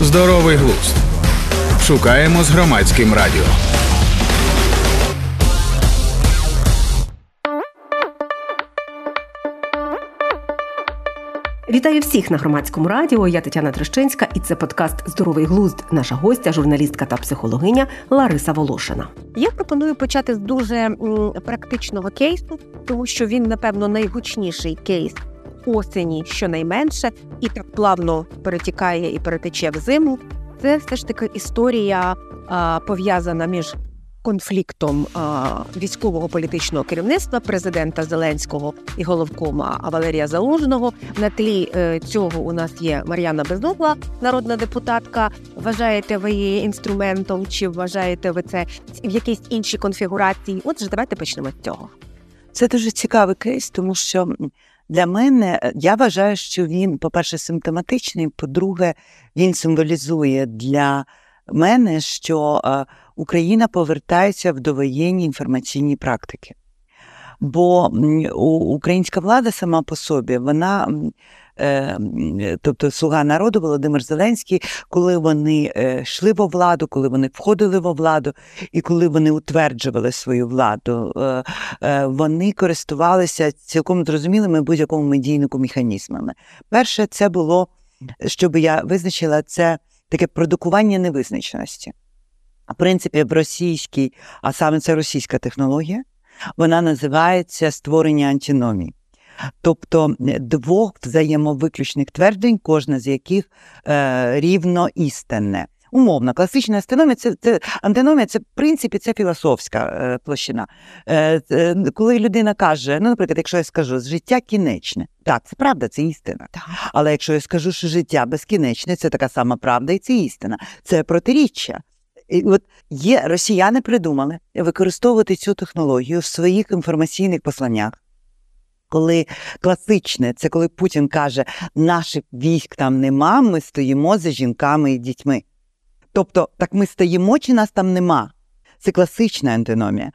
Здоровий глузд. Шукаємо з громадським радіо. Вітаю всіх на громадському радіо. Я Тетяна Трещинська, і це подкаст Здоровий глузд. Наша гостя, журналістка та психологиня Лариса Волошина. Я пропоную почати з дуже м, практичного кейсу, тому що він, напевно, найгучніший кейс осені, щонайменше, і так плавно перетікає і перетече в зиму. Це все ж таки історія а, пов'язана між конфліктом а, військового політичного керівництва президента Зеленського і головкома Валерія Залужного. На тлі е, цього у нас є Мар'яна Безугла, народна депутатка. Вважаєте ви її інструментом, чи вважаєте ви це в якійсь іншій конфігурації? Отже, давайте почнемо з цього. Це дуже цікавий кейс, тому що для мене е, я вважаю, що він, по-перше, симптоматичний, по-друге, він символізує для мене, що е, Україна повертається в довоєнні інформаційні практики. Бо українська влада сама по собі, вона тобто слуга народу Володимир Зеленський, коли вони е, йшли во владу, коли вони входили во владу, і коли вони утверджували свою владу, е, вони користувалися цілком зрозумілими будь-якому медійнику механізмами. Перше, це було, щоб я визначила, це таке продукування невизначеності. В принципі, в російській, а саме це російська технологія, вона називається створення антиномій тобто двох взаємовиключних тверджень, кожна з яких е, рівно істинне. Умовно, класична астеномія це це антиномія, це в принципі це філософська е, площина. Е, е, Коли людина каже, ну, наприклад, якщо я скажу, життя кінечне, так, це правда, це істина. Так. Але якщо я скажу, що життя безкінечне, це така сама правда, і це істина, це протиріччя. І от є росіяни придумали використовувати цю технологію в своїх інформаційних посланнях коли класичне, це коли Путін каже, наших військ там нема, ми стоїмо за жінками і дітьми. Тобто, так ми стоїмо, чи нас там нема? Це класична антиномія.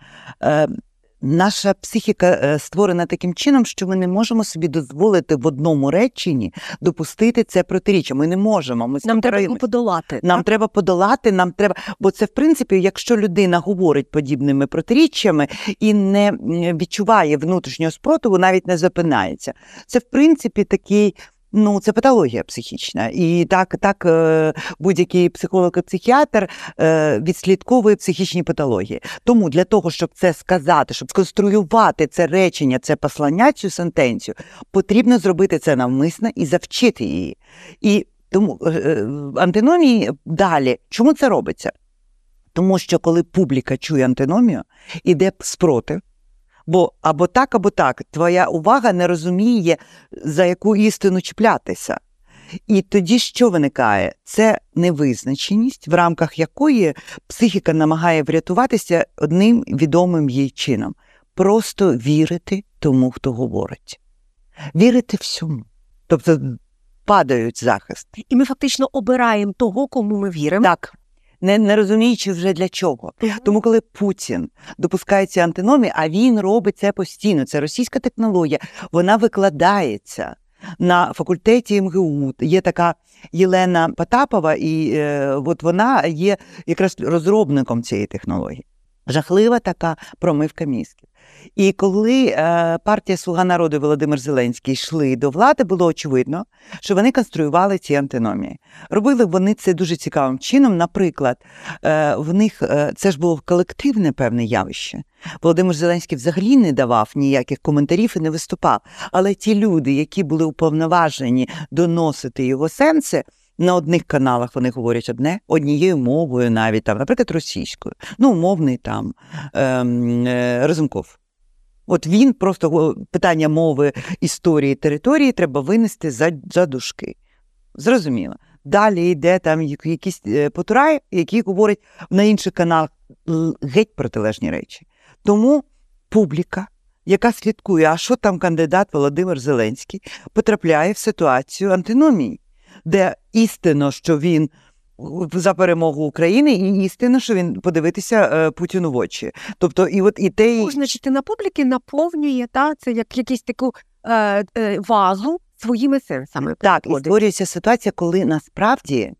Наша психіка е, створена таким чином, що ми не можемо собі дозволити в одному реченні допустити це протиріччя. Ми не можемо. Ми нам треба його подолати. Нам так? треба подолати. Нам треба, бо це в принципі, якщо людина говорить подібними протиріччями і не відчуває внутрішнього спротиву, навіть не запинається. Це в принципі такий Ну, це патологія психічна, і так так е, будь-який психолог і психіатр е, відслідковує психічні патології. Тому для того, щоб це сказати, щоб сконструювати це речення, це послання, цю сентенцію, потрібно зробити це навмисно і завчити її. І тому е, антиномії далі, чому це робиться? Тому що коли публіка чує антиномію, іде спротив. Бо або так, або так, твоя увага не розуміє, за яку істину чіплятися. І тоді що виникає? Це невизначеність, в рамках якої психіка намагає врятуватися одним відомим їй чином просто вірити тому, хто говорить, вірити всьому. Тобто падають захист. І ми фактично обираємо того, кому ми віримо. Так не не розуміючи вже для чого. Тому, коли Путін допускає ці антиномії, а він робить це постійно. Це російська технологія, вона викладається на факультеті МГУ. Є така Єлена Потапова, і е, от вона є якраз розробником цієї технології. Жахлива така промивка мізків. І коли е, партія Слуга народу Володимир Зеленський йшли до влади, було очевидно, що вони конструювали ці антиномії. Робили вони це дуже цікавим чином. Наприклад, е, в них е, це ж було колективне певне явище. Володимир Зеленський взагалі не давав ніяких коментарів і не виступав. Але ті люди, які були уповноважені доносити його сенси. На одних каналах вони говорять одне, однією мовою, навіть там, наприклад, російською, ну, умовний там ем, е, Розумков. От він просто питання мови, історії, території треба винести за за дужки. Зрозуміло. Далі йде там якісь е, потураї, які говорять на інших каналах геть протилежні речі. Тому публіка, яка слідкує, а що там кандидат Володимир Зеленський, потрапляє в ситуацію антиномії, де істинно, що він за перемогу України, і істина, що він подивитися е, Путіну в очі. Тобто, і от і те кожна на публіки наповнює та це як якісь таку е, е, вазу своїми сенсами. Так, і створюється ситуація, коли насправді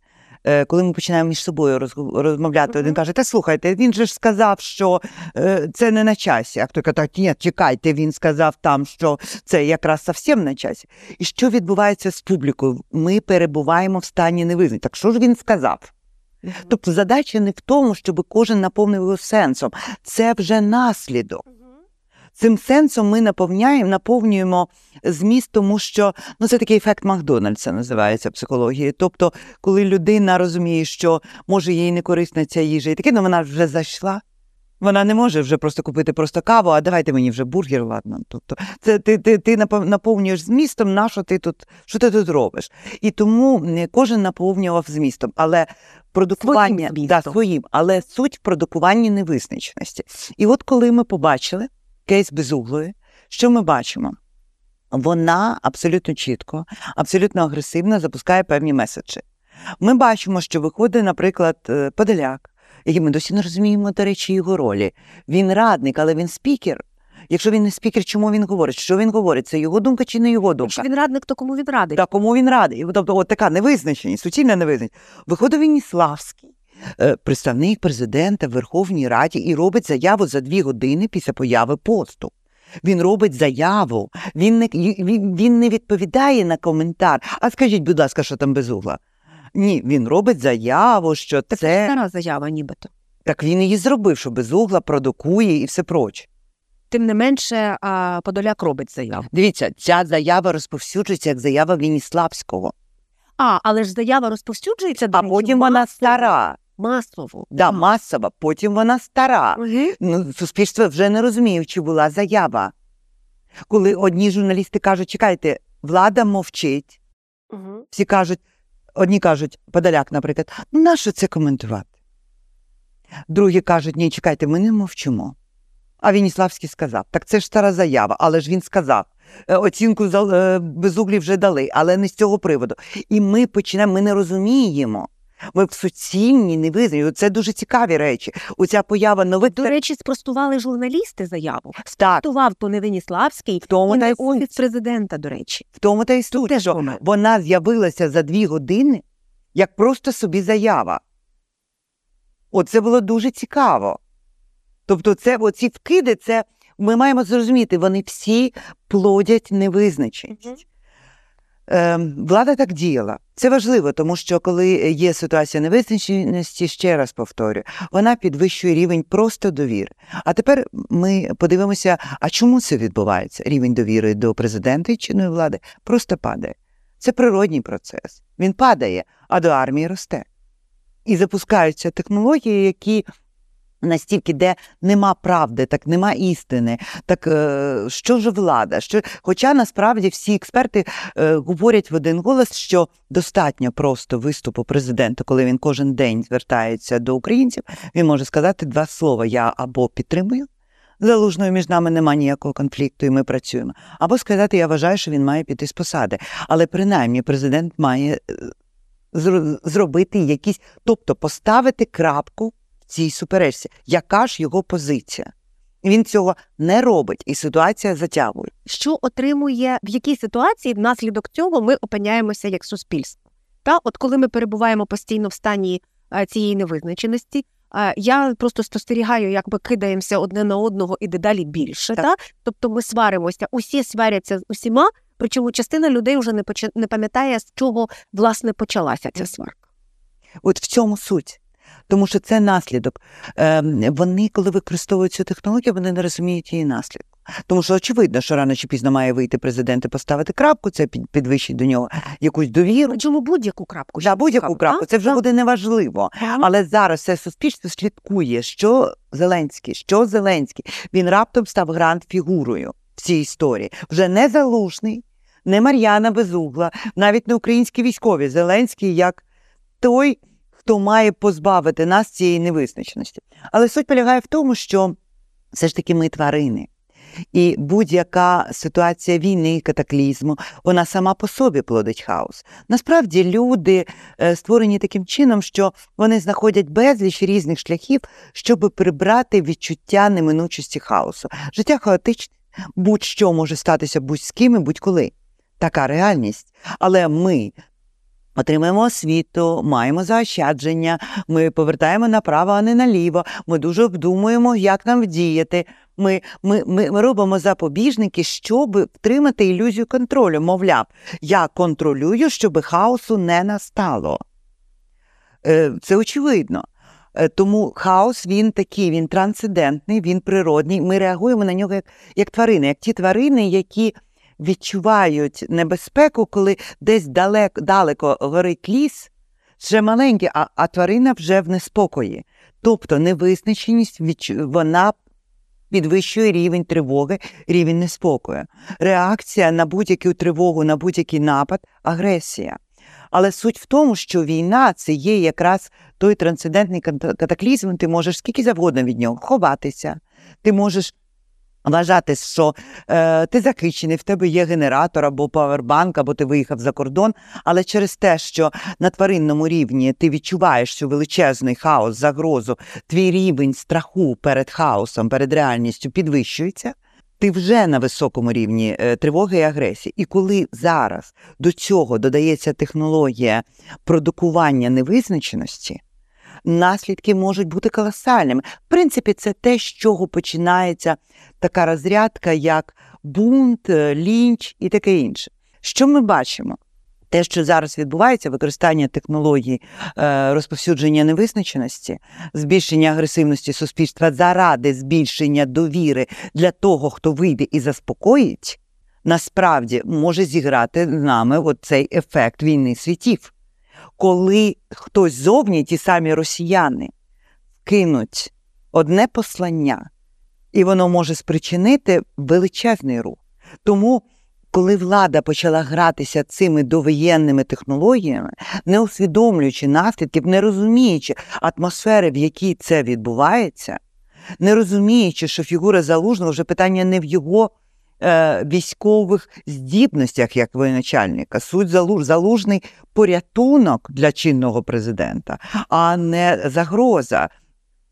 коли ми починаємо між собою розмовляти, один каже: Та слухайте, він же ж сказав, що е, це не на часі. А хто каже, «Так, ні, чекайте, він сказав там, що це якраз зовсім на часі. І що відбувається з публікою? Ми перебуваємо в стані невизначеності. Так що ж він сказав? Тобто задача не в тому, щоб кожен наповнив його сенсом. Це вже наслідок. Цим сенсом ми наповняємо, наповнюємо зміст, тому що ну, це такий ефект Макдональдса називається в психології. Тобто, коли людина розуміє, що може їй не корисна ця їжа, і таке, ну вона вже зайшла. Вона не може вже просто купити просто каву, а давайте мені вже бургер, ладно. Тобто, це ти, ти, ти наповнюєш змістом, на що ти тут, що ти тут робиш. І тому кожен наповнював змістом, але продукування Своїм да, своїм, але суть в продукуванні невизначеності. І от коли ми побачили кейс безуглої, що ми бачимо? Вона абсолютно чітко, абсолютно агресивно запускає певні меседжі. Ми бачимо, що виходить, наприклад, е, Подоляк, який ми досі не розуміємо, до речі, його ролі. Він радник, але він спікер. Якщо він не спікер, чому він говорить? Що він говорить? Це його думка чи не його думка? Якщо він радник, то кому він радить? Та кому він радий? Тобто, от така невизначеність, суцільна невизначеність. Виходить Веніславський, е, представник президента в Верховній Раді, і робить заяву за дві години після появи посту. Він робить заяву, він не, він, він не відповідає на коментар. А скажіть, будь ласка, що там без угла? Ні, він робить заяву, що Так це стара заява, нібито. так він її зробив, що без угла продукує і все проче. Тим не менше, а, Подоляк робить заяву. Дивіться, ця заява розповсюджується як заява Веніславського, А, але ж заява розповсюджується, а потім вона стара. Масово. Да, масова, потім вона стара. Ну, суспільство вже не розуміє, чи була заява. Коли одні журналісти кажуть, чекайте, влада мовчить, всі кажуть, одні кажуть, Подоляк, наприклад, нащо це коментувати? Другі кажуть, ні, чекайте, ми не мовчимо. А Веніславський сказав, так це ж стара заява, але ж він сказав. Е, Оцінку е, безуглі вже дали, але не з цього приводу. І ми починаємо, ми не розуміємо. Ми в суцільній невизнані. Це дуже цікаві речі. Оця поява нових До речі, спростували журналісти заяву. так, Спростував то не Веніславський, в тому і та офіс президента, до речі. В тому та й суть, що вона з'явилася за дві години, як просто собі заява. Оце було дуже цікаво. Тобто, це оці вкиди, це ми маємо зрозуміти, вони всі плодять невизначеність. Ем, влада так діяла. Це важливо, тому що коли є ситуація невизначеності, ще раз повторюю, вона підвищує рівень просто довіри. А тепер ми подивимося, а чому це відбувається? Рівень довіри до президента і чинної влади просто падає. Це природній процес. Він падає, а до армії росте. І запускаються технології, які настільки, де нема правди, так нема істини, так е, що ж влада? Що... Хоча насправді всі експерти е, говорять в один голос, що достатньо просто виступу президента, коли він кожен день звертається до українців, він може сказати два слова: я або підтримую. Залужною між нами немає ніякого конфлікту, і ми працюємо. Або сказати, я вважаю, що він має піти з посади. Але принаймні президент має е, зробити якісь, тобто поставити крапку цій суперечці. Яка ж його позиція? Він цього не робить, і ситуація затягує. Що отримує в якій ситуації внаслідок цього ми опиняємося як суспільство? Та от коли ми перебуваємо постійно в стані е, цієї невизначеності, е, я просто спостерігаю, як ми кидаємося одне на одного і дедалі більше. Так. Та? Тобто ми сваримося, усі сваряться з усіма, причому частина людей вже не поча- не пам'ятає, з чого власне почалася ця сварка. От в цьому суть. Тому що це наслідок. Ем, вони, коли використовують цю технологію, вони не розуміють її наслідку. Тому що очевидно, що рано чи пізно має вийти президент і поставити крапку, це підвищить до нього якусь довіру. Причому будь-яку крапку. Ще будь-яку крапку, це вже Та. буде неважливо. Але зараз все суспільство слідкує, що Зеленський, що Зеленський. Він раптом став гранд-фігурою в цій історії. Вже не залужний, не Мар'яна Безугла, навіть не українські військові. Зеленський як той, хто має позбавити нас цієї невизначеності. Але суть полягає в тому, що все ж таки ми тварини. І будь-яка ситуація війни, катаклізму, вона сама по собі плодить хаос. Насправді люди е, створені таким чином, що вони знаходять безліч різних шляхів, щоб прибрати відчуття неминучості хаосу. Життя хаотичне, будь-що може статися будь з ким і будь-коли. Така реальність. Але ми Отримаємо освіту, маємо заощадження, ми повертаємо направо, а не наліво. Ми дуже обдумуємо, як нам вдіяти. Ми ми, ми, ми робимо запобіжники, щоб втримати ілюзію контролю. Мовляв, я контролюю, щоб хаосу не настало. Е, Це очевидно. Е, Тому хаос він такий, він трансцендентний, він природний. Ми реагуємо на нього як, як тварини, як ті тварини, які відчувають небезпеку, коли десь далеко далеко горить ліс, ще маленький, а, а тварина вже в неспокої. Тобто невизначеність відчу- вона підвищує рівень тривоги, рівень неспокою. Реакція на будь-яку тривогу, на будь-який напад агресія. Але суть в тому, що війна це є якраз той трансцендентний ката- катаклізм, ти можеш скільки завгодно від нього ховатися. Ти можеш вважати, що е, ти захищений, в тебе є генератор або павербанк, або ти виїхав за кордон. Але через те, що на тваринному рівні ти відчуваєш цю величезний хаос, загрозу, твій рівень страху перед хаосом, перед реальністю підвищується. Ти вже на високому рівні е, тривоги і агресії. І коли зараз до цього додається технологія продукування невизначеності, наслідки можуть бути колосальними. В принципі, це те, з чого починається така розрядка, як бунт, е, лінч і таке інше. Що ми бачимо? Те, що зараз відбувається, використання технологій е, розповсюдження невизначеності, збільшення агресивності суспільства заради збільшення довіри для того, хто вийде і заспокоїть, насправді може зіграти з нами цей ефект війни світів. Коли хтось зовні, ті самі росіяни, кинуть одне послання, і воно може спричинити величезний рух. Тому, коли влада почала гратися цими довоєнними технологіями, не усвідомлюючи наслідків, не розуміючи атмосфери, в якій це відбувається, не розуміючи, що фігура залужного вже питання не в його е, військових здібностях як воєначальника. Суть залуж, залужний порятунок для чинного президента, а не загроза.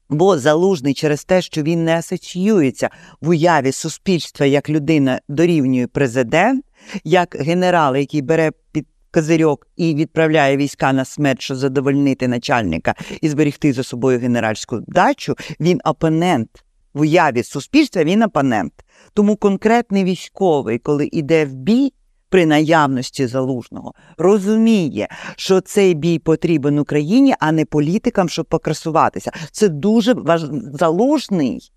Бо залужний через те, що він не асоціюється в уяві суспільства як людина дорівнює президент, як генерал, який бере під козирьок і відправляє війська на смерть, щоб задовольнити начальника і зберегти за собою генеральську дачу, він опонент. В уяві суспільства він опонент. Тому конкретний військовий, коли йде в бій при наявності залужного, розуміє, що цей бій потрібен Україні, а не політикам, щоб покрасуватися. Це дуже важ... залужний.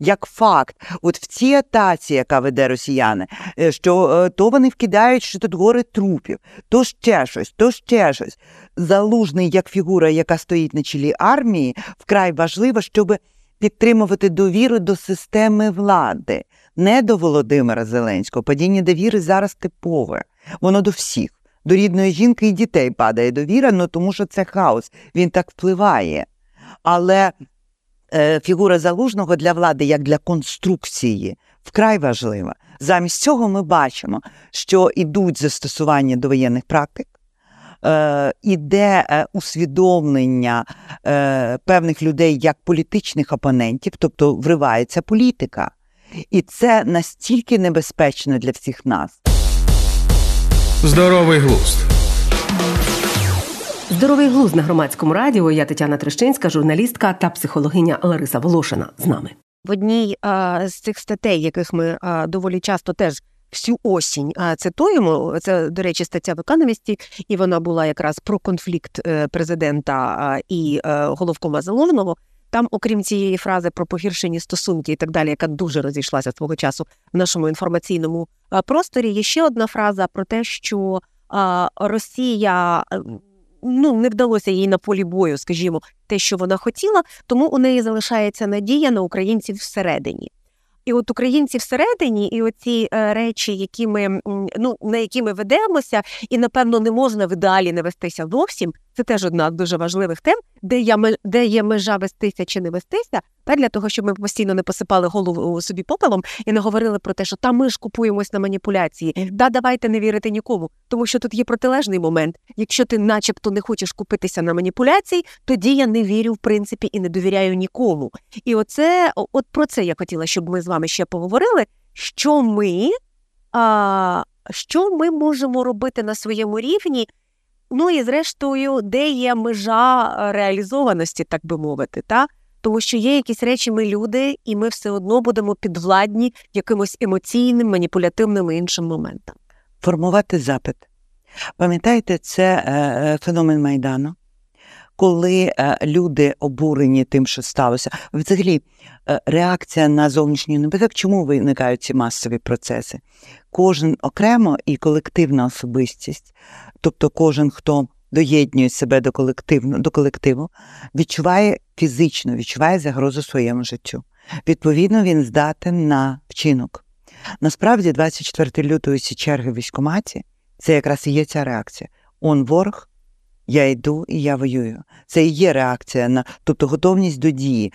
Як факт, от в цій атаці, яка веде росіяни, е, що е, то вони вкидають, що тут гори трупів, то ще щось, то ще щось. Залужний як фігура, яка стоїть на чолі армії, вкрай важливо, щоб підтримувати довіру до системи влади, не до Володимира Зеленського. Падіння довіри зараз типове. Воно до всіх. До рідної жінки і дітей падає довіра, ну тому що це хаос, він так впливає. Але е, фігура залужного для влади, як для конструкції, вкрай важлива. Замість цього ми бачимо, що йдуть застосування до воєнних практик, іде е, усвідомлення е, певних людей як політичних опонентів, тобто вривається політика. І це настільки небезпечно для всіх нас. Здоровий глузд. Здоровий глузд на громадському радіо. Я Тетяна Трещинська, журналістка та психологиня Лариса Волошина з нами. В одній а, з цих статей, яких ми а, доволі часто теж всю осінь а, цитуємо, це, до речі, стаття в економісті, і вона була якраз про конфлікт е, президента і е, головкома Залужного. Там, окрім цієї фрази про погіршені стосунки і так далі, яка дуже розійшлася свого часу в нашому інформаційному просторі, є ще одна фраза про те, що Росія. Ну, не вдалося їй на полі бою, скажімо, те, що вона хотіла, тому у неї залишається надія на українців всередині. І от українці всередині, і оці е, речі, які ми ну на які ми ведемося, і напевно не можна в ідеалі не вестися зовсім. Це теж одна з дуже важливих тем, де я де є межа вестися чи не вестися, та для того, щоб ми постійно не посипали голову собі попелом і не говорили про те, що та ми ж купуємось на маніпуляції. Да, давайте не вірити нікому, тому що тут є протилежний момент. Якщо ти, начебто, не хочеш купитися на маніпуляції, тоді я не вірю в принципі і не довіряю нікому. І оце, от про це я хотіла, щоб ми з вами ще поговорили. Що ми, а, що ми можемо робити на своєму рівні, Ну і зрештою, де є межа е, реалізованості, так би мовити, та? тому що є якісь речі, ми люди, і ми все одно будемо підвладні якимось емоційним, маніпулятивним і іншим моментам. Формувати запит. Пам'ятаєте, це е, е, феномен Майдану, коли люди обурені тим, що сталося. Взагалі, реакція на зовнішній небезпеку, чому виникають ці масові процеси? Кожен окремо і колективна особистість, тобто кожен, хто доєднює себе до колективу, до колективу, відчуває фізично, відчуває загрозу своєму життю. Відповідно, він здатен на вчинок. Насправді, 24 лютого ці черги в військкоматі це якраз і є ця реакція. Он ворог, я йду і я воюю. Це і є реакція на тобто готовність до дії.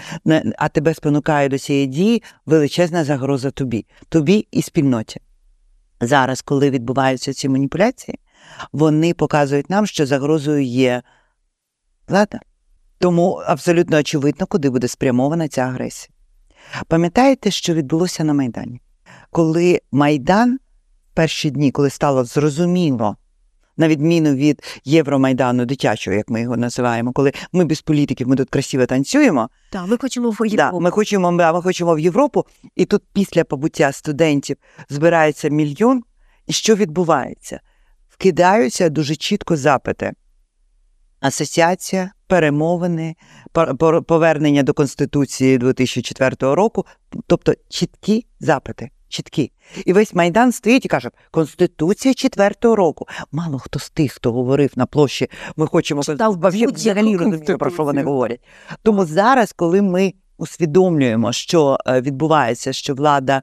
А тебе спонукає до цієї дії величезна загроза тобі, тобі і спільноті. Зараз, коли відбуваються ці маніпуляції, вони показують нам, що загрозою є влада. Тому абсолютно очевидно, куди буде спрямована ця агресія. Пам'ятаєте, що відбулося на Майдані? Коли Майдан перші дні, коли стало зрозуміло, на відміну від Євромайдану дитячого, як ми його називаємо, коли ми без політиків, ми тут красиво танцюємо. Так, ми хочемо в Європу. Да, ми хочемо ми хочемо в Європу, і тут після побуття студентів збирається мільйон. І що відбувається? Вкидаються дуже чітко запити. Асоціація, перемовини, повернення до Конституції 2004 року, тобто чіткі запити чіткі. І весь майдан стоїть і каже: Конституція четвертого року. Мало хто з тих, хто говорив на площі, ми хочемо взагалі розуміти, про що вони говорять. Тому зараз, коли ми усвідомлюємо, що е, відбувається, що влада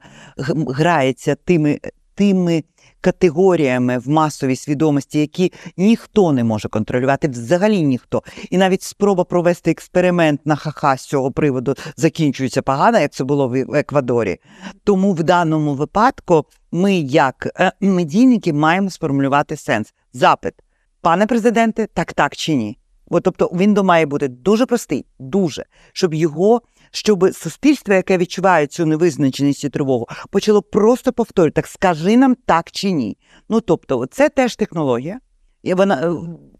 грається тими тими категоріями в масовій свідомості, які ніхто не може контролювати, взагалі ніхто. І навіть спроба провести експеримент на ха-ха з цього приводу закінчується погано, як це було в Еквадорі. Тому в даному випадку ми, як е, медійники, маємо сформулювати сенс. Запит, пане президенте, так так чи ні? От, тобто він має бути дуже простий, дуже, щоб його щоб суспільство, яке відчуває цю невизначеність і тривогу, почало просто повторювати, так скажи нам так чи ні. Ну тобто, це теж технологія, і вона е,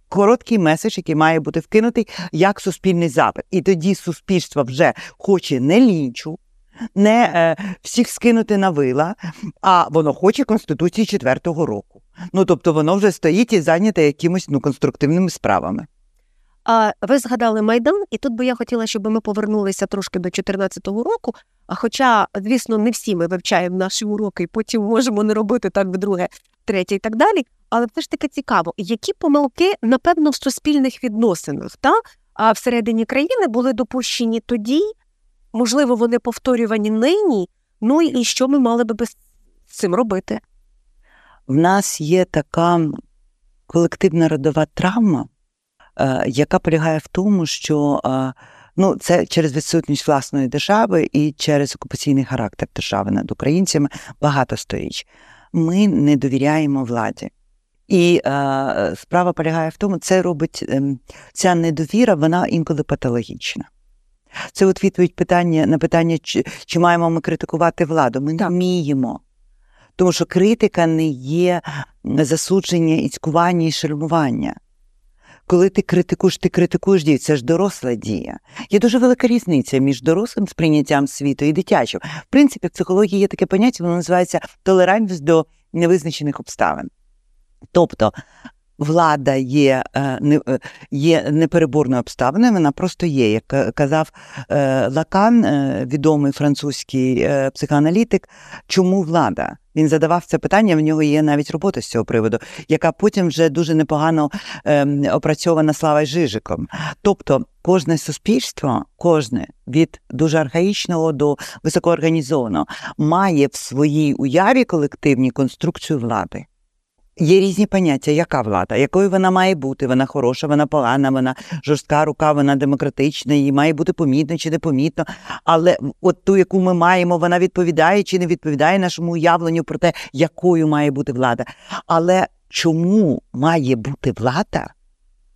короткий меседж, який має бути вкинутий як суспільний запит. І тоді суспільство вже хоче не лінчу. Не е, всіх скинути на вила, а воно хоче Конституції четвертого року. Ну тобто воно вже стоїть і зайняте якимось ну, конструктивними справами. А ви згадали Майдан, і тут би я хотіла, щоб ми повернулися трошки до 2014 року. А хоча, звісно, не всі ми вивчаємо наші уроки, і потім можемо не робити так вдруге, третє і так далі. Але все ж таки цікаво, які помилки, напевно, в суспільних відносинах та а всередині країни були допущені тоді, можливо, вони повторювані нині. Ну і що ми мали би з цим робити? В нас є така колективна родова травма. Е, яка полягає в тому, що е, ну, це через відсутність власної держави і через окупаційний характер держави над українцями багато сторіч. Ми не довіряємо владі. І е, справа полягає в тому, це робить е, ця недовіра, вона інколи патологічна. Це от відповідь питання на питання, чи, чи маємо ми критикувати владу. Ми не вміємо. Тому що критика не є засудження, іцькування і шельмування коли ти критикуєш, ти критикуєш дію, це ж доросла дія. Є дуже велика різниця між дорослим сприйняттям світу і дитячим. В принципі, в психології є таке поняття, воно називається толерантність до невизначених обставин. Тобто влада є е, е, є непереборною обставиною, вона просто є. Як казав е, Лакан, відомий французький психоаналітик, чому влада? Він задавав це питання, в нього є навіть робота з цього приводу, яка потім вже дуже непогано ем, опрацьована Славою Жижиком. Тобто кожне суспільство, кожне від дуже архаїчного до високоорганізованого, має в своїй уяві колективній конструкцію влади. Є різні поняття, яка влада, якою вона має бути, вона хороша, вона погана, вона жорстка рука, вона демократична, її має бути помітно чи непомітно. Але от ту, яку ми маємо, вона відповідає чи не відповідає нашому уявленню про те, якою має бути влада. Але чому має бути влада?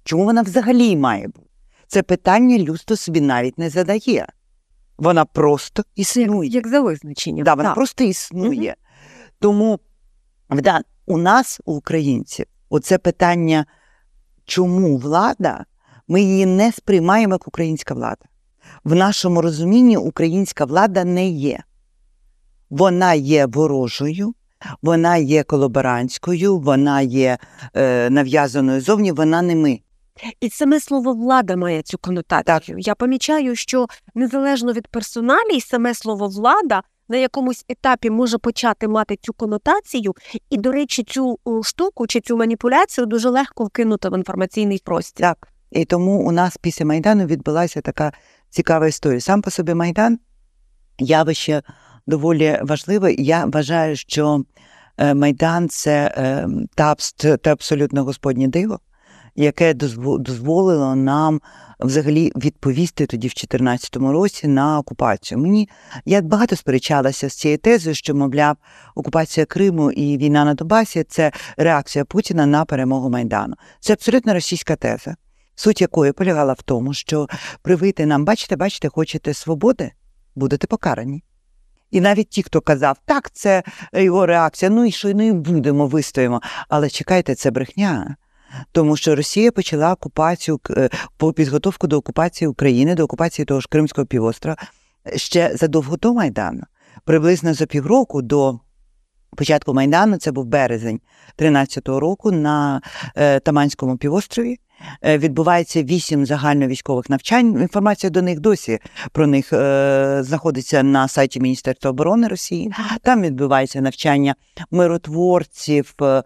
Чому вона взагалі має бути? Це питання людство собі навіть не задає. Вона просто існує. Як за визначенням. Да, Вона так. просто існує. Угу. Тому у нас, у українців, оце питання чому влада, ми її не сприймаємо як українська влада. В нашому розумінні українська влада не є. Вона є ворожою, вона є колаборантською, вона є е, нав'язаною зовні, вона не ми. І саме слово влада має цю конотацію. Я помічаю, що незалежно від персоналій, саме слово влада на якомусь етапі може почати мати цю конотацію, і, до речі, цю штуку чи цю маніпуляцію дуже легко вкинути в інформаційний простір. Так. І тому у нас після Майдану відбулася така цікава історія. Сам по собі Майдан явище доволі важливе. Я вважаю, що е, Майдан це е, та, абсолютно господнє диво, яке дозво- дозволило нам взагалі відповісти тоді в 2014 році на окупацію. Мені я багато сперечалася з цією тезою, що, мовляв, окупація Криму і війна на Донбасі – це реакція Путіна на перемогу Майдану. Це абсолютно російська теза, суть якої полягала в тому, що привити нам, бачите, бачите, хочете свободи, будете покарані. І навіть ті, хто казав, так, це його реакція, ну і що ну і будемо, вистоїмо. Але чекайте, це брехня. Тому що Росія почала окупацію е, по підготовку до окупації України, до окупації того ж Кримського півострова ще задовго до Майдану. Приблизно за півроку до початку Майдану, це був березень 13-го року на е, Таманському півострові. е, Відбувається вісім загальновійськових навчань. Інформація до них досі про них е, знаходиться на сайті Міністерства оборони Росії. Там відбувається навчання миротворців е,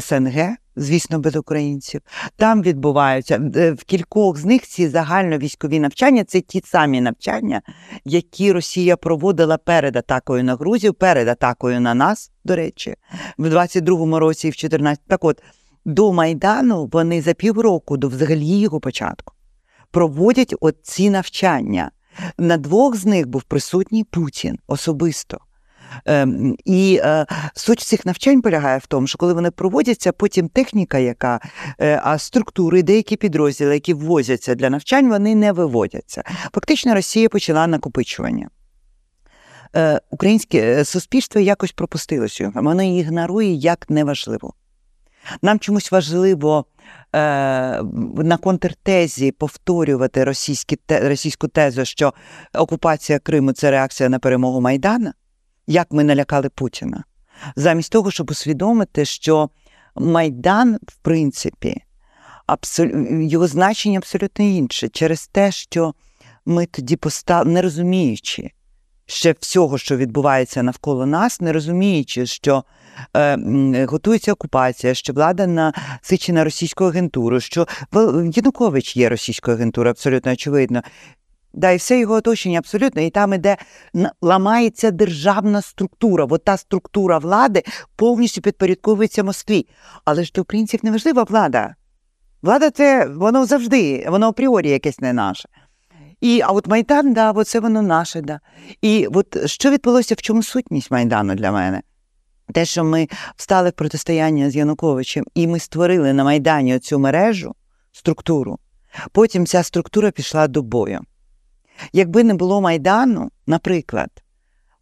СНГ, звісно, без українців. Там відбуваються е, в кількох з них ці загальновійськові навчання це ті самі навчання, які Росія проводила перед атакою на Грузію, перед атакою на нас, до речі, в 22-му році і в 14 Так от, до Майдану вони за півроку до взагалі його початку проводять от ці навчання. На двох з них був присутній Путін особисто. Ем, і е, суть цих навчань полягає в тому, що коли вони проводяться, потім техніка, яка, е, а структури, деякі підрозділи, які ввозяться для навчань, вони не виводяться. Фактично, Росія почала накопичування. Е, українське суспільство якось пропустило цю, воно ігнорує як неважливо. Нам чомусь важливо е, на контртезі повторювати російські російську тезу, що окупація Криму це реакція на перемогу Майдана, як ми налякали Путіна, замість того, щоб усвідомити, що Майдан, в принципі, абсол... його значення абсолютно інше, через те, що ми тоді постали, не розуміючи ще всього, що відбувається навколо нас, не розуміючи, що е, готується окупація, що влада насичена російською агентурою, що Янукович є російською агентурою, абсолютно очевидно. Да, і все його оточення абсолютно, і там іде ламається державна структура. От та структура влади повністю підпорядковується Москві. Але ж для українців не важлива влада. Влада це воно завжди, воно апріорі якесь не наше. І, а от Майдан, да, це воно наше, да. І от що відбулося, в чому сутність Майдану для мене? Те, що ми встали в протистояння з Януковичем, і ми створили на Майдані цю мережу, структуру. Потім ця структура пішла до бою. Якби не було Майдану, наприклад,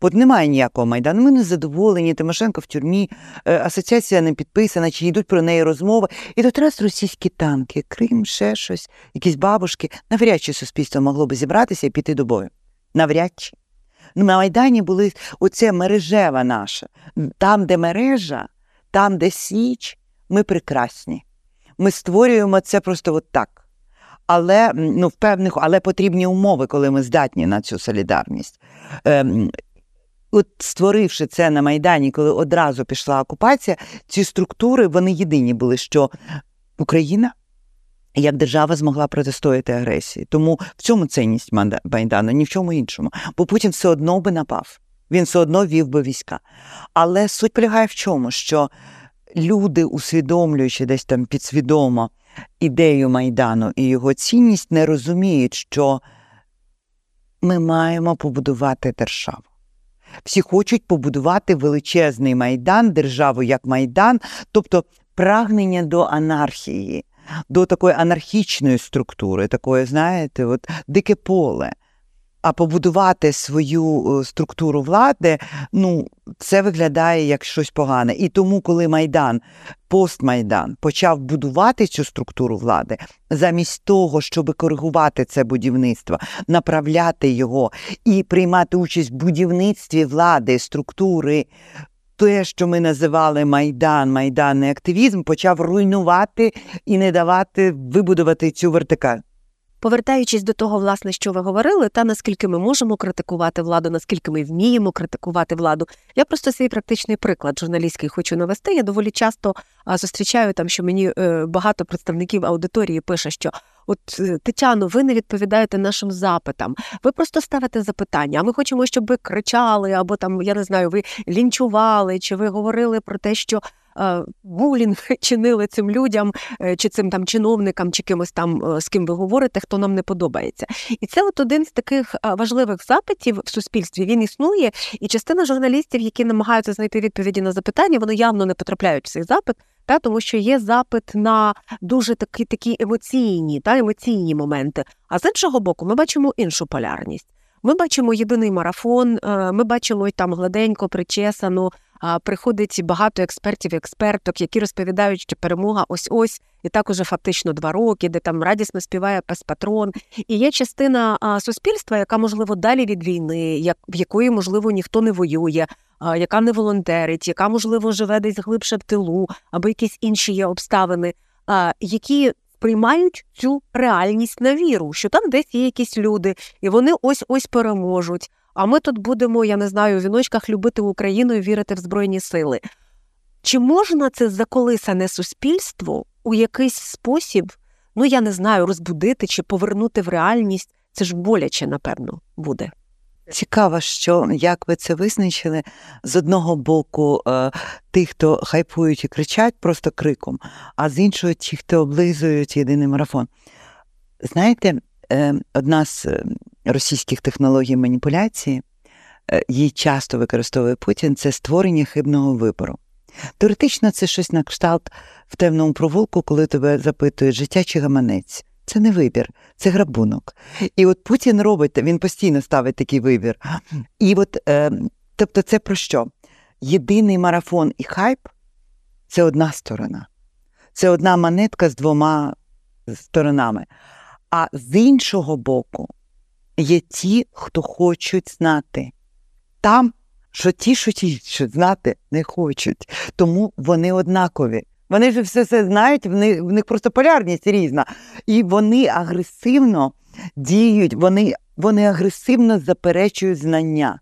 от немає ніякого Майдану, ми не задоволені, Тимошенко в тюрмі, е, асоціація не підписана, чи йдуть про неї розмови. І тут раз російські танки, Крим, ще щось, якісь бабушки. Навряд чи суспільство могло би зібратися і піти до бою. Навряд чи. Ну, На Майдані були оце мережева наша. Там, де мережа, там, де січ, ми прекрасні. Ми створюємо це просто от так. Але ну, в певних, але потрібні умови, коли ми здатні на цю солідарність. Ем, от створивши це на Майдані, коли одразу пішла окупація, ці структури вони єдині були, що Україна як держава змогла протистояти агресії. Тому в цьому цінність Майдану, ні в чому іншому. Бо Путін все одно би напав, він все одно вів би війська. Але суть полягає в чому? Що люди, усвідомлюючи десь там підсвідомо ідею Майдану і його цінність, не розуміють, що ми маємо побудувати державу. Всі хочуть побудувати величезний майдан, державу як майдан, тобто прагнення до анархії, до такої анархічної структури, такої, знаєте, от дике поле. А побудувати свою е, структуру влади, ну це виглядає як щось погане. І тому, коли Майдан, постмайдан, почав будувати цю структуру влади, замість того, щоб коригувати це будівництво, направляти його і приймати участь в будівництві влади, структури. Те, що ми називали майдан, майданний активізм, почав руйнувати і не давати вибудувати цю вертикаль. Повертаючись до того, власне, що ви говорили, та наскільки ми можемо критикувати владу, наскільки ми вміємо критикувати владу. Я просто свій практичний приклад журналістський хочу навести. Я доволі часто зустрічаю там, що мені е, багато представників аудиторії пише, що от е, Тетяно, ви не відповідаєте нашим запитам. Ви просто ставите запитання. А ми хочемо, щоб ви кричали, або там я не знаю, ви лінчували, чи ви говорили про те, що булінг чинили цим людям, е, чи цим там чиновникам, чи кимось там, е, з ким ви говорите, хто нам не подобається. І це от один з таких е, важливих запитів в суспільстві. Він існує, і частина журналістів, які намагаються знайти відповіді на запитання, вони явно не потрапляють в цей запит. Та тому, що є запит на дуже такі такі емоційні та емоційні моменти. А з іншого боку, ми бачимо іншу полярність. Ми бачимо єдиний марафон, ми бачимо й там гладенько причесану. Приходить багато експертів і експерток, які розповідають, що перемога ось ось, і так уже фактично два роки, де там радісно співає пес патрон. І є частина суспільства, яка можливо далі від війни, як в якої можливо ніхто не воює, яка не волонтерить, яка можливо живе десь глибше в тилу, або якісь інші є обставини, які сприймають цю реальність на віру, що там десь є якісь люди, і вони ось ось переможуть. А ми тут будемо, я не знаю, у віночках любити Україну і вірити в Збройні сили. Чи можна це заколисане суспільство у якийсь спосіб, ну я не знаю, розбудити чи повернути в реальність? Це ж боляче, напевно, буде. Цікаво, що як ви це визначили з одного боку е, тих, хто хайпують і кричать просто криком, а з іншого ті, хто облизують єдиний марафон. Знаєте, одна з е, російських технологій маніпуляції, е, її часто використовує Путін, це створення хибного вибору. Теоретично це щось на кшталт в темному провулку, коли тебе запитують життя чи гаманець. Це не вибір, це грабунок. І от Путін робить, він постійно ставить такий вибір. І от, е, тобто, це про що? Єдиний марафон і хайп це одна сторона. Це одна монетка з двома сторонами. А з іншого боку, є ті, хто хочуть знати. Там, що ті, що ті, що знати, не хочуть. Тому вони однакові. Вони ж все це знають, в них, в них просто полярність різна. І вони агресивно діють, вони, вони агресивно заперечують знання.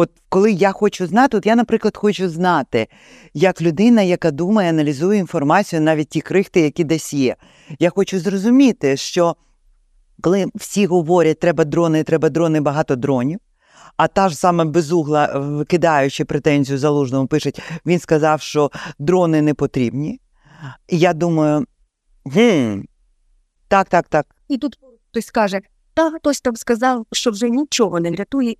От коли я хочу знати, от я, наприклад, хочу знати, як людина, яка думає, аналізує інформацію, навіть ті крихти, які десь є. Я хочу зрозуміти, що коли всі говорять, треба дрони, треба дрони, багато дронів. А та ж саме безугла, викидаючи претензію залужному, пише, він сказав, що дрони не потрібні. І я думаю, гм, так, так, так. І тут хтось скаже, та хтось там сказав, що вже нічого не врятує.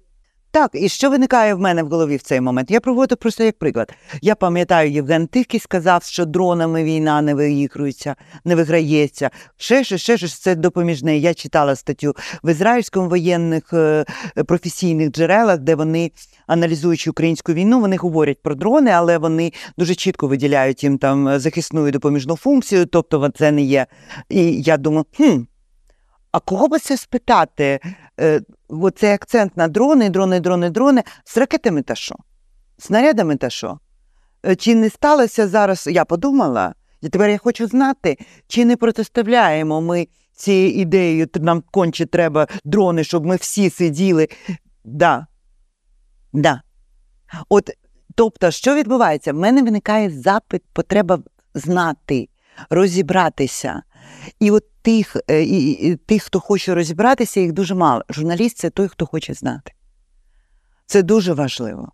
Так, і що виникає в мене в голові в цей момент? Я проводжу просто як приклад. Я пам'ятаю, Євген Тихий сказав, що дронами війна не виігрується, не виграється. Ще щось, ще щось, це допоміжне. Я читала статтю в ізраїльському воєнних е, професійних джерелах, де вони, аналізуючи українську війну, вони говорять про дрони, але вони дуже чітко виділяють їм там захисну і допоміжну функцію, тобто це не є. І я думаю, хм. А кого би це спитати? Е, Оцей акцент на дрони, дрони, дрони, дрони. З ракетами та що? Снарядами та що? Е, Чи не сталося зараз? Я подумала, і тепер я хочу знати, чи не протиставляємо ми цією ідеєю, нам конче треба дрони, щоб ми всі сиділи. Да. Да. От, тобто, що відбувається? В мене виникає запит, потреба знати, розібратися. І от тих, е, і, і, тих, хто хоче розібратися, їх дуже мало. Журналіст це той, хто хоче знати. Це дуже важливо.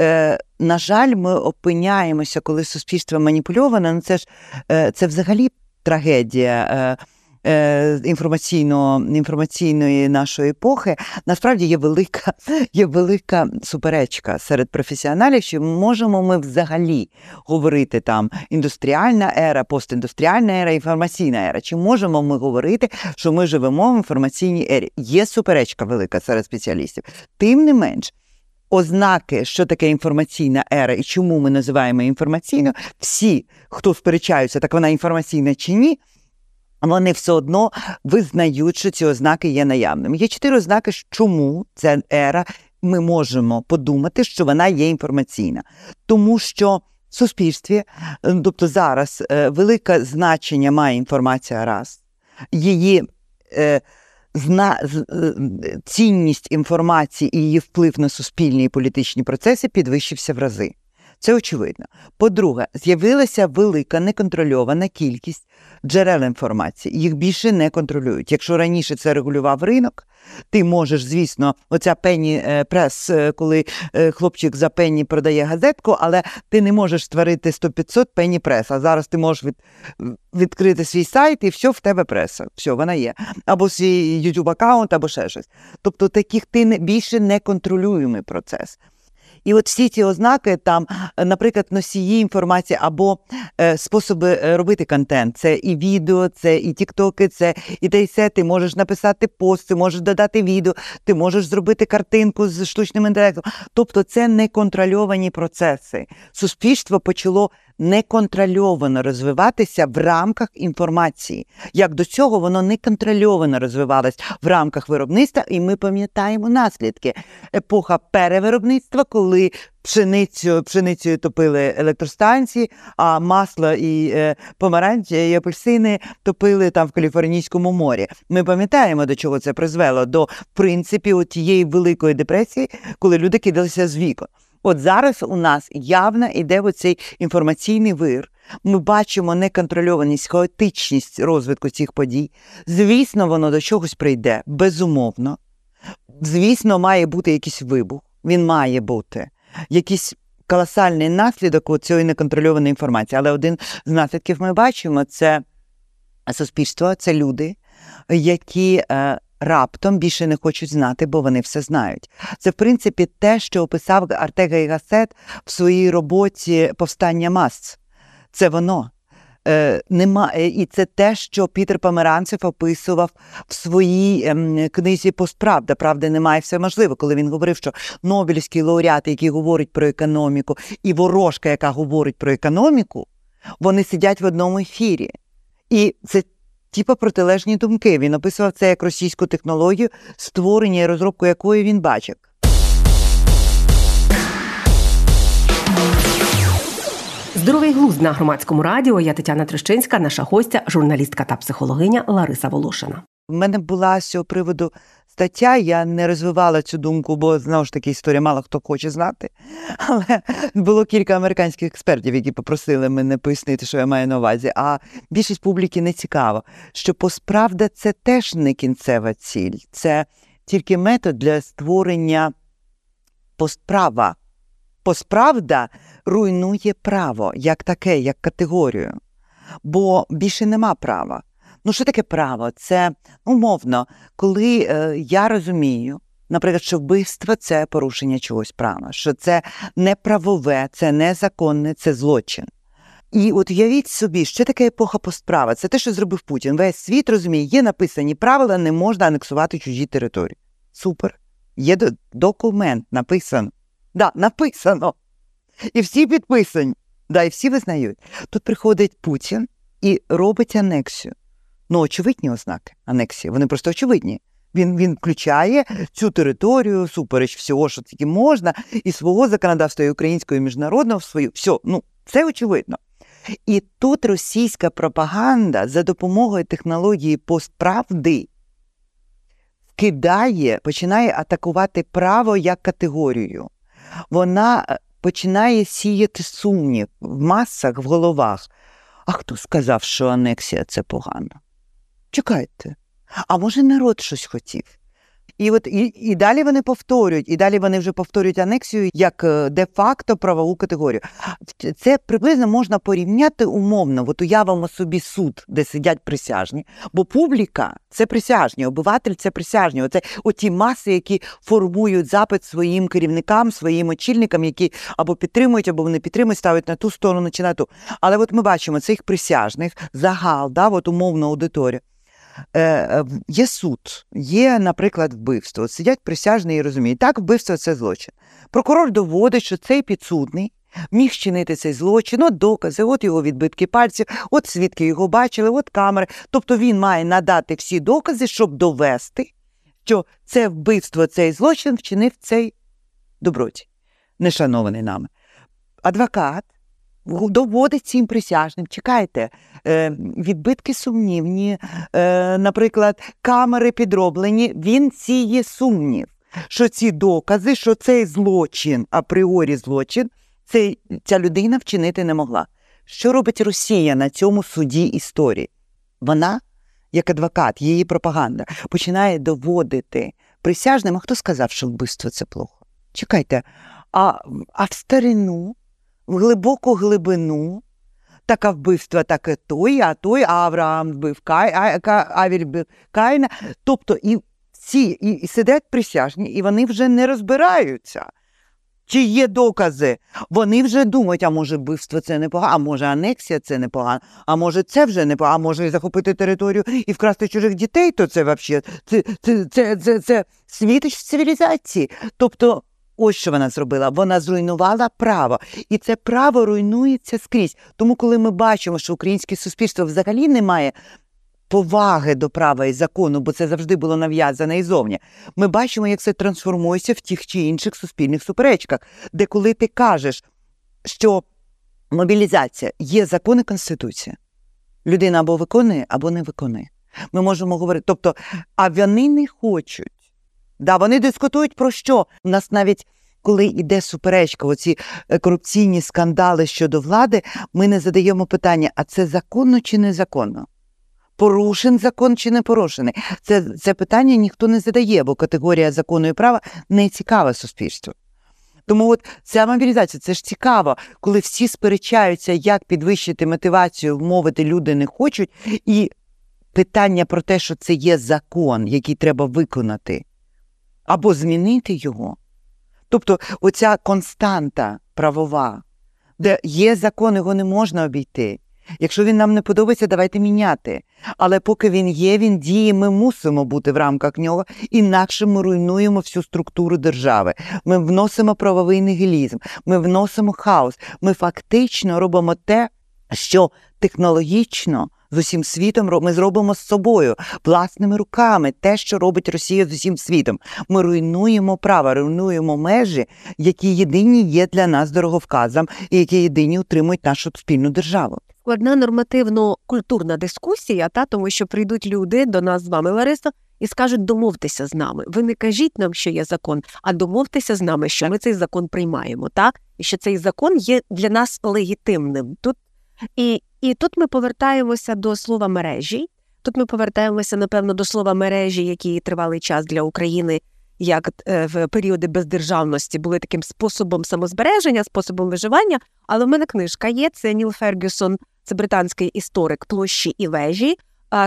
Е, На жаль, ми опиняємося, коли суспільство маніпульоване. Ну це ж е, це взагалі трагедія. Е, інформаційно, інформаційної нашої епохи, насправді є велика, є велика суперечка серед професіоналів, що можемо ми взагалі говорити там індустріальна ера, постіндустріальна ера, інформаційна ера. Чи можемо ми говорити, що ми живемо в інформаційній ері? Є суперечка велика серед спеціалістів. Тим не менш ознаки, що таке інформаційна ера і чому ми називаємо інформаційною, всі, хто сперечаються, так вона інформаційна чи ні. Вони все одно визнають, що ці ознаки є наявними. Є чотири ознаки, чому ця ера ми можемо подумати, що вона є інформаційна. Тому що в суспільстві, е, тобто зараз, е, велике значення має інформація раз, її е, зна, е, цінність інформації і її вплив на суспільні і політичні процеси підвищився в рази. Це очевидно. По-друге, з'явилася велика неконтрольована кількість джерел інформації. Їх більше не контролюють. Якщо раніше це регулював ринок, ти можеш, звісно, оця пенні е, прес, е, коли хлопчик за пенні продає газетку, але ти не можеш створити 100-500 пенні прес. А зараз ти можеш від, відкрити свій сайт і все в тебе преса. Все, вона є. Або свій YouTube аккаунт, або ще щось. Тобто таких ти не більше не контролюємий процес. І от всі ці ознаки, там, наприклад, носії інформації або е, способи е, робити контент. Це і відео, це і тіктоки, це і те і все. Ти можеш написати пост, ти можеш додати відео, ти можеш зробити картинку з штучним інтелектом. Тобто це неконтрольовані процеси. Суспільство почало неконтрольовано розвиватися в рамках інформації. Як до цього воно неконтрольовано розвивалось в рамках виробництва, і ми пам'ятаємо наслідки. Епоха перевиробництва, коли пшеницю пшеницею топили електростанції, а масло і е, помаранчі і апельсини топили там в Каліфорнійському морі. Ми пам'ятаємо, до чого це призвело до в принципі тієї великої депресії, коли люди кидалися з вікон. От зараз у нас явно йде оцей інформаційний вир. Ми бачимо неконтрольованість, хаотичність розвитку цих подій. Звісно, воно до чогось прийде, безумовно. Звісно, має бути якийсь вибух. Він має бути якийсь колосальний наслідок цієї неконтрольованої інформації. Але один з наслідків ми бачимо це суспільство, це люди, які е, раптом більше не хочуть знати, бо вони все знають. Це, в принципі, те, що описав Артега і Гасет в своїй роботі Повстання мас. Це воно. Е, нема, е, І це те, що Пітер Померанцев описував в своїй е, книзі Постправда. Правда, немає все можливо, коли він говорив, що Нобелівські лауреати, які говорять про економіку, і ворожка, яка говорить про економіку, вони сидять в одному ефірі. І це типа протилежні думки. Він описував це як російську технологію, створення і розробку якої він бачив. Здоровий глузд на громадському радіо. Я Тетяна Трещинська, наша гостя, журналістка та психологиня Лариса Волошина. У мене була з цього приводу стаття. Я не розвивала цю думку, бо знову ж таки історія мало хто хоче знати. Але було кілька американських експертів, які попросили мене пояснити, що я маю на увазі. А більшість публіки не цікаво, що посправда це теж не кінцева ціль, це тільки метод для створення постправа. Посправда руйнує право як таке, як категорію, бо більше нема права. Ну, що таке право? Це умовно, коли е, я розумію, наприклад, що вбивство це порушення чогось права, що це неправове, це незаконне, це злочин. І от уявіть собі, що таке епоха постправа? Це те, що зробив Путін. Весь світ розуміє, є написані правила, не можна анексувати чужі території. Супер. Є документ написано. Да, написано. І всі підписані. Да, і всі визнають. Тут приходить Путін і робить анексію. Ну, очевидні ознаки анексії, вони просто очевидні. Він він включає цю територію, супереч всього, що тільки можна, і свого законодавства і українського і міжнародного в свою. Все, ну, це очевидно. І тут російська пропаганда за допомогою технології постправди вкидає, починає атакувати право як категорію. Вона е, починає сіяти сумнів в масах, в головах. А хто сказав, що анексія це погано? Чекайте, а може народ щось хотів? І от і, і далі вони повторюють, і далі вони вже повторюють анексію як е, де-факто правову категорію. Це приблизно можна порівняти умовно. От уявимо собі суд, де сидять присяжні, бо публіка це присяжні, обиватель це присяжні. Оце оті маси, які формують запит своїм керівникам, своїм очільникам, які або підтримують, або не підтримують, ставить на ту сторону чи на ту. Але от ми бачимо цих присяжних загал, да, от умовно аудиторію. Е, е, Є суд, є, наприклад, вбивство. От Сидять присяжні і розуміють, так, вбивство це злочин. Прокурор доводить, що цей підсудний міг чинити цей злочин, от докази, от його відбитки пальців, от свідки його бачили, от камери. Тобто він має надати всі докази, щоб довести, що це вбивство, цей злочин вчинив цей доброті, нешанований нами. Адвокат доводить цим присяжним, чекайте, е, відбитки сумнівні, е, наприклад, камери підроблені, він сіє сумнів, що ці докази, що цей злочин, апріорі злочин, цей, ця людина вчинити не могла. Що робить Росія на цьому суді історії? Вона, як адвокат, її пропаганда, починає доводити присяжним, а хто сказав, що вбивство це плохо? Чекайте, а, а в старину в глибоку глибину. Таке вбивство, таке той, а той Авраам вбив Кай, а, Авіль вбив Каїна. Тобто і всі і, і сидять присяжні, і вони вже не розбираються. Чи є докази? Вони вже думають, а може вбивство це непогано, а може анексія це непогано, а може це вже непогано, а може захопити територію і вкрасти чужих дітей, то це взагалі це, це, це, це, це світич цивілізації. Тобто Ось що вона зробила. Вона зруйнувала право, і це право руйнується скрізь. Тому, коли ми бачимо, що українське суспільство взагалі не має поваги до права і закону, бо це завжди було нав'язане іззовні, ми бачимо, як це трансформується в тих чи інших суспільних суперечках, де коли ти кажеш, що мобілізація є закон і конституція, людина або виконує, або не виконує. Ми можемо говорити, тобто, а вони не хочуть. Да, Вони дискутують про що? У нас навіть коли йде суперечка, оці е, корупційні скандали щодо влади, ми не задаємо питання: а це законно чи незаконно? Порушен закон чи не порушений? Це це питання ніхто не задає, бо категорія закону і права не цікава суспільству. Тому от ця мобілізація це ж цікаво, коли всі сперечаються, як підвищити мотивацію, вмовити люди не хочуть, і питання про те, що це є закон, який треба виконати або змінити його. Тобто оця константа правова, де є закон, його не можна обійти. Якщо він нам не подобається, давайте міняти. Але поки він є, він діє, ми мусимо бути в рамках нього, інакше ми руйнуємо всю структуру держави. Ми вносимо правовий нігілізм, ми вносимо хаос. Ми фактично робимо те, що технологічно з усім світом ми зробимо з собою власними руками те, що робить Росія з усім світом. Ми руйнуємо права, руйнуємо межі, які єдині є для нас дороговказом і які єдині утримують нашу спільну державу. Складна нормативно-культурна дискусія, та тому що прийдуть люди до нас з вами, Лариса, і скажуть, домовтеся з нами. Ви не кажіть нам, що є закон, а домовтеся з нами, що ми цей закон приймаємо, так? і що цей закон є для нас легітимним. Тут і і тут ми повертаємося до слова мережі. Тут ми повертаємося, напевно, до слова мережі, які тривалий час для України, як е, в періоди бездержавності були таким способом самозбереження, способом виживання. Але в мене книжка є. Це Ніл Фергюсон, це британський історик площі і вежі,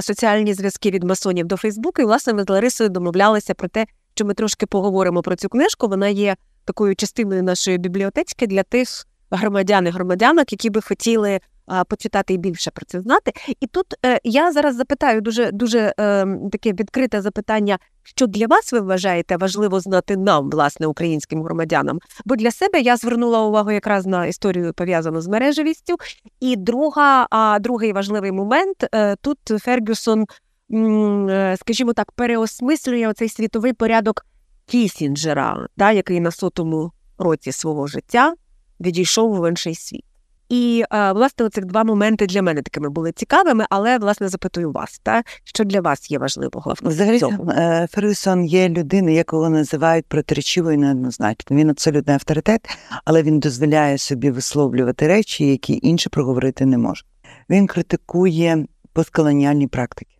соціальні зв'язки від масонів до Фейсбуку. І власне ми з Ларисою домовлялися про те, що ми трошки поговоримо про цю книжку. Вона є такою частиною нашої бібліотечки для тих громадян і громадянок, які би хотіли почитати і більше про це знати. І тут е, я зараз запитаю дуже дуже е, таке відкрите запитання, що для вас ви вважаєте важливо знати нам, власне, українським громадянам. Бо для себе я звернула увагу якраз на історію пов'язану з мережевістю. І друга, другий важливий момент е, тут Фергюсон, е, скажімо так, переосмислює оцей світовий порядок Кісінджера, да, який на сотому році свого життя відійшов в інший світ. І власне оцих два моменти для мене такими були цікавими, але власне запитую вас, та що для вас є важливого Взагалі, е, Ферюсон є людина, якого називають протиречивою неоднозначно. Він абсолютний авторитет, але він дозволяє собі висловлювати речі, які інші проговорити не можуть. Він критикує постколоніальні практики,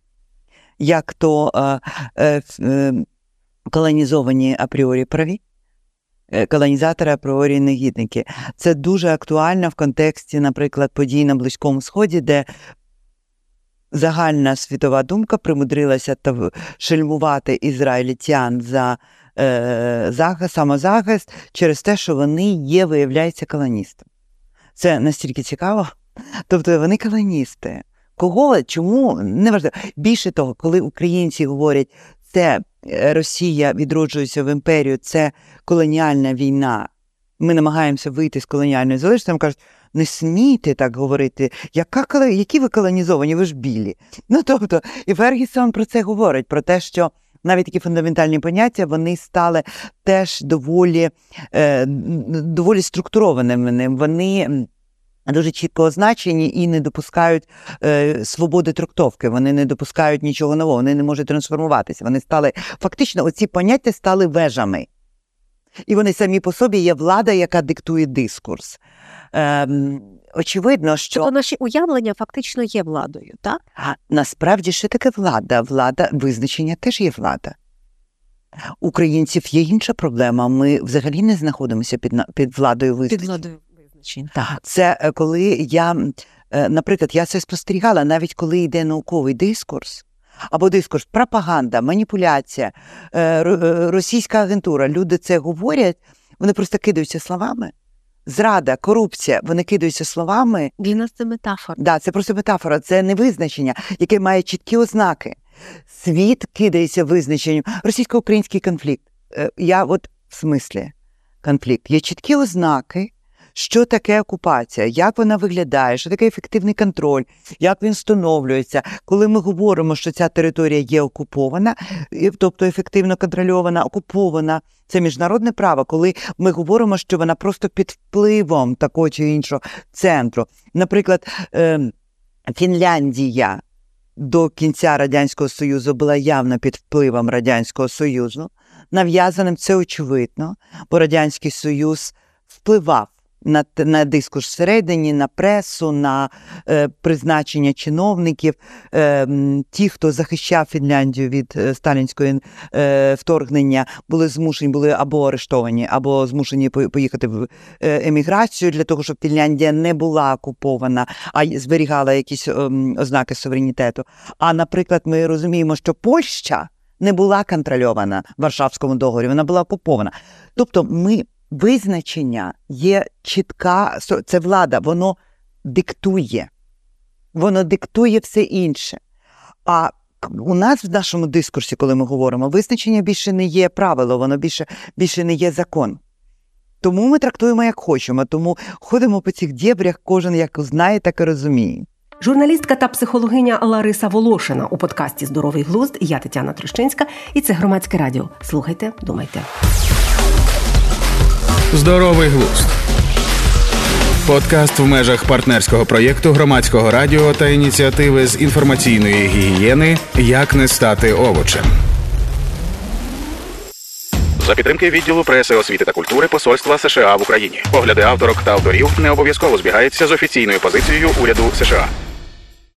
як то е, е, е, колонізовані апріорі праві. Е, Колонізатори апріорі негідники. Це дуже актуально в контексті, наприклад, подій на Близькому Сході, де загальна світова думка примудрилася та шельмувати ізраїльтян за е, захист, самозахист через те, що вони є, виявляється, колоністами. Це настільки цікаво. Тобто вони колоністи. Кого, чому, неважливо. Більше того, коли українці говорять, це Росія відроджується в імперію, це колоніальна війна. Ми намагаємося вийти з колоніальної залежності, нам кажуть, не смійте так говорити, яка, які ви колонізовані, ви ж білі. Ну тобто, і Фергісон про це говорить, про те, що навіть такі фундаментальні поняття вони стали теж доволі, е, доволі структурованими. Вони дуже чітко означені і не допускають е, свободи трактовки, вони не допускають нічого нового, вони не можуть трансформуватися. Вони стали фактично, оці поняття стали вежами. І вони самі по собі є влада, яка диктує дискурс. Ем, очевидно, що Тобто наші уявлення фактично є владою, так? а насправді що таке влада? Влада, визначення теж є влада. Українців є інша проблема. Ми взагалі не знаходимося під, під владою визначення. Під владою визначень. Так. Це е, коли я, е, наприклад, я це спостерігала, навіть коли йде науковий дискурс, або дискурс, пропаганда, маніпуляція, е, ро- російська агентура, люди це говорять, вони просто кидаються словами. Зрада, корупція, вони кидаються словами. Для нас це метафора. Да, це просто метафора, це не визначення, яке має чіткі ознаки. Світ кидається визначенням. Російсько-український конфлікт. Я от в смислі конфлікт. Є чіткі ознаки, що таке окупація, як вона виглядає, що таке ефективний контроль, як він встановлюється. Коли ми говоримо, що ця територія є окупована, тобто ефективно контрольована, окупована, це міжнародне право, коли ми говоримо, що вона просто під впливом такого чи іншого центру. Наприклад, е, Фінляндія до кінця Радянського Союзу була явно під впливом Радянського Союзу. Нав'язаним це очевидно, бо Радянський Союз впливав на, на дискурс всередині, на пресу, на е, призначення чиновників. Е, ті, хто захищав Фінляндію від е, сталінської е, вторгнення, були змушені були або арештовані, або змушені поїхати в е, еміграцію для того, щоб Фінляндія не була окупована, а зберігала якісь ем, ознаки суверенітету. А, наприклад, ми розуміємо, що Польща не була контрольована в Варшавському договорі, вона була окупована. Тобто, ми визначення є чітка, це влада, воно диктує, воно диктує все інше. А у нас в нашому дискурсі, коли ми говоримо, визначення більше не є правило, воно більше, більше не є закон. Тому ми трактуємо як хочемо, тому ходимо по цих дєбрях, кожен як знає, так і розуміє. Журналістка та психологиня Лариса Волошина у подкасті Здоровий глузд. Я Тетяна Трощинська, і це громадське радіо. Слухайте, думайте. Здоровий глузд. Подкаст в межах партнерського проєкту громадського радіо та ініціативи з інформаційної гігієни Як не стати овочем. За підтримки відділу преси, освіти та культури Посольства США в Україні. Погляди авторок та авторів не обов'язково збігаються з офіційною позицією уряду США.